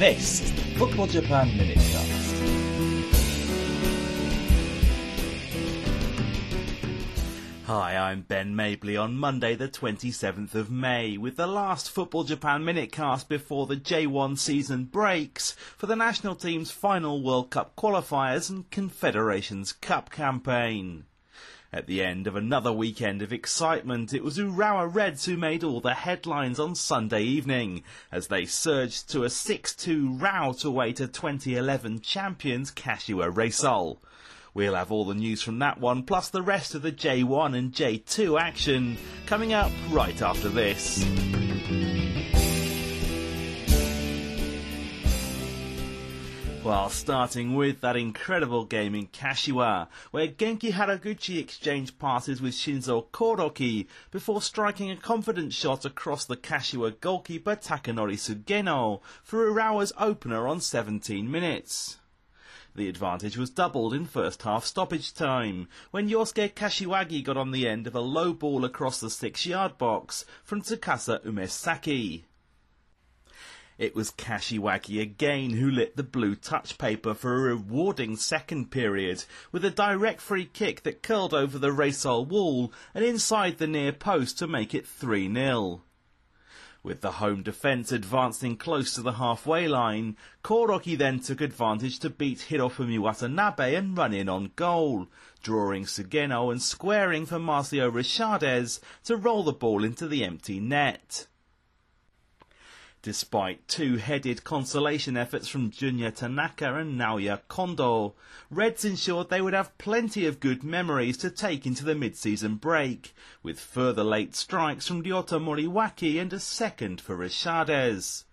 This is the Football Japan Minutecast. Hi, I'm Ben Mabley on Monday the 27th of May with the last Football Japan Minutecast before the J1 season breaks for the national team's final World Cup qualifiers and Confederations Cup campaign. At the end of another weekend of excitement, it was Urawa Reds who made all the headlines on Sunday evening as they surged to a 6-2 rout away to 2011 champions Kashiwa Reysol. We'll have all the news from that one, plus the rest of the J1 and J2 action, coming up right after this. Well, starting with that incredible game in Kashiwa, where Genki Haraguchi exchanged passes with Shinzo Koroki before striking a confident shot across the Kashiwa goalkeeper Takanori Sugeno for Urawa's opener on 17 minutes. The advantage was doubled in first half stoppage time, when Yosuke Kashiwagi got on the end of a low ball across the six yard box from Tsukasa Umesaki. It was Kashiwagi again who lit the blue touch paper for a rewarding second period with a direct free kick that curled over the Reysol wall and inside the near post to make it 3-0. With the home defence advancing close to the halfway line, Koroki then took advantage to beat Hirofumi Watanabe and run in on goal, drawing Sugeno and squaring for Marcio Richardes to roll the ball into the empty net. Despite two-headed consolation efforts from Junya Tanaka and Naoya Kondo, Reds ensured they would have plenty of good memories to take into the mid-season break, with further late strikes from Ryota Moriwaki and a second for Richardes.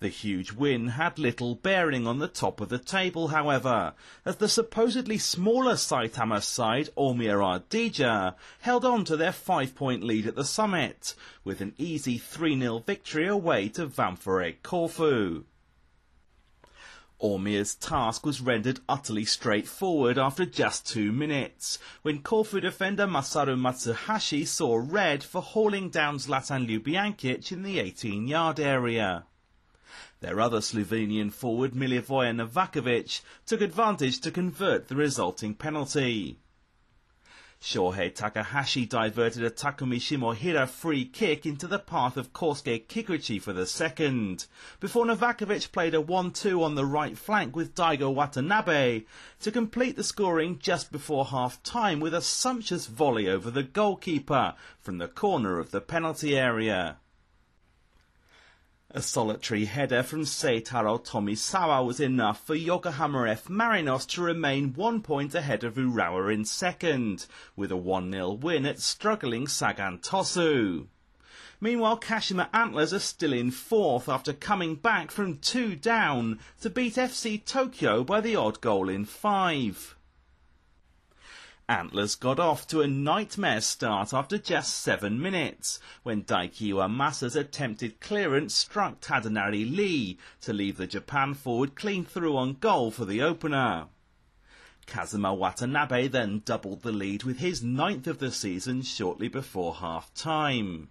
The huge win had little bearing on the top of the table, however, as the supposedly smaller Saitama side, Omiya Ardija, held on to their five-point lead at the summit, with an easy 3-0 victory away to Ventforet Kofu. Omiya's task was rendered utterly straightforward after just two minutes, when Kofu defender Masaru Matsuhashi saw red for hauling down Zlatan Ljubijankic in the 18-yard area. Their other Slovenian forward, Milivoje Novakovic, took advantage to convert the resulting penalty. Shohei Takahashi diverted a Takumi Shimohira free kick into the path of Kosuke Kikuchi for the second, before Novakovic played a 1-2 on the right flank with Daigo Watanabe to complete the scoring just before half-time with a sumptuous volley over the goalkeeper from the corner of the penalty area. A solitary header from Seitaro Tomisawa was enough for Yokohama F. Marinos to remain one point ahead of Urawa in second, with a 1-0 win at struggling Sagan Tosu. Meanwhile, Kashima Antlers are still in fourth after coming back from two down to beat FC Tokyo by the odd goal in five. Antlers got off to a nightmare start after just seven minutes, when Daiki Iwamasa's attempted clearance struck Tadanari Lee to leave the Japan forward clean through on goal for the opener. Kazuma Watanabe then doubled the lead with his ninth of the season shortly before half time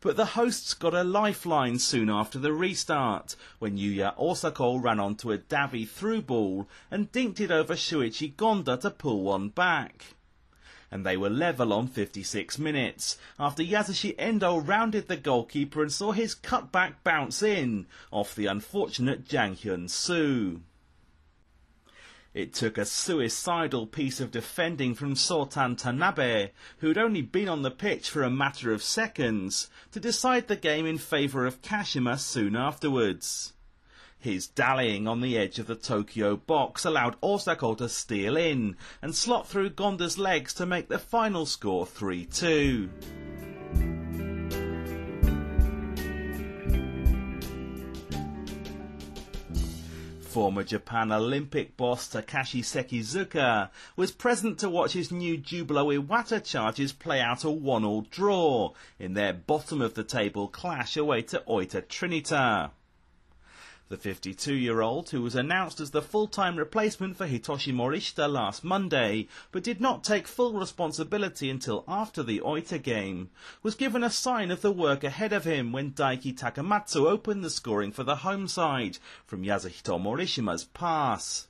but the hosts got a lifeline soon after the restart, when Yuya Osako ran onto a Davi through ball and dinked it over Shuichi Gonda to pull one back. And they were level on 56 minutes, after Yasushi Endo rounded the goalkeeper and saw his cutback bounce in, off the unfortunate Jang Hyun Soo. It took a suicidal piece of defending from Sotan Tanabe, who had only been on the pitch for a matter of seconds, to decide the game in favour of Kashima soon afterwards. His dallying on the edge of the Tokyo box allowed Osako to steal in and slot through Gonda's legs to make the final score 3-2. Former Japan Olympic boss Takashi Sekizuka was present to watch his new Jubilo Iwata charges play out a one-all draw in their bottom of the table clash away to Oita Trinita. The 52 year old, who was announced as the full time replacement for Hitoshi Morishita last Monday, but did not take full responsibility until after the Oita game, was given a sign of the work ahead of him when Daiki Takamatsu opened the scoring for the home side from Yasuhito Morishima's pass.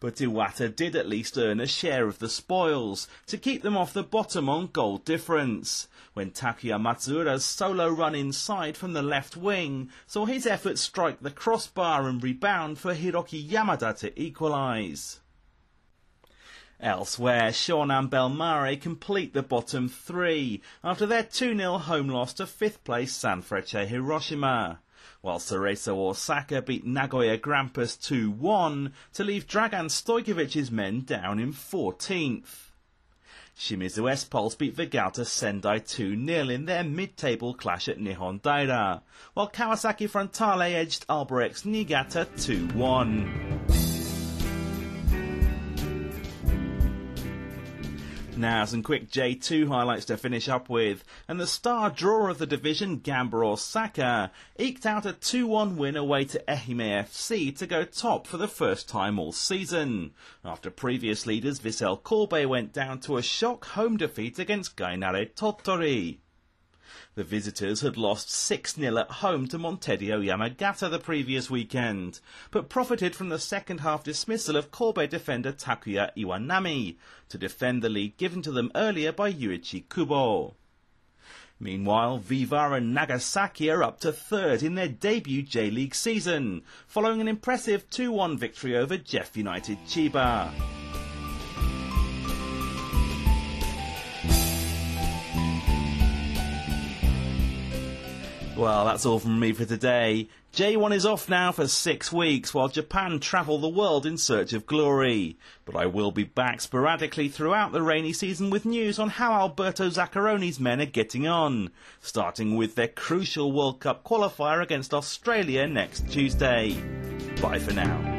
But Iwata did at least earn a share of the spoils to keep them off the bottom on goal difference. When Takuya Matsuura's solo run inside from the left wing saw his efforts strike the crossbar and rebound for Hiroki Yamada to equalise. Elsewhere, Shonan Bellmare complete the bottom three after their 2-0 home loss to fifth place Sanfrecce Hiroshima while Cerezo Osaka beat Nagoya Grampus 2-1 to leave Dragan Stojkovic's men down in 14th. Shimizu S-Pulse beat Vegalta Sendai 2-0 in their mid-table clash at Nihon Daira, while Kawasaki Frontale edged Albirex Niigata 2-1. Now, some quick J2 highlights to finish up with. And the star drawer of the division, Gamba Osaka, eked out a 2-1 win away to Ehime FC to go top for the first time all season. After previous leaders Vissel Kobe went down to a shock home defeat against Gainare Tottori. The visitors had lost 6-0 at home to Montedio Yamagata the previous weekend, but profited from the second half dismissal of Kobe defender Takuya Iwanami to defend the lead given to them earlier by Yuichi Kubo. Meanwhile, V-Varen Nagasaki are up to third in their debut J-League season, following an impressive 2-1 victory over Jeff United Chiba. Well, that's all from me for today. J1 is off now for six weeks while Japan travel the world in search of glory. But I will be back sporadically throughout the rainy season with news on how Alberto Zaccheroni's men are getting on, starting with their crucial World Cup qualifier against Australia next Tuesday. Bye for now.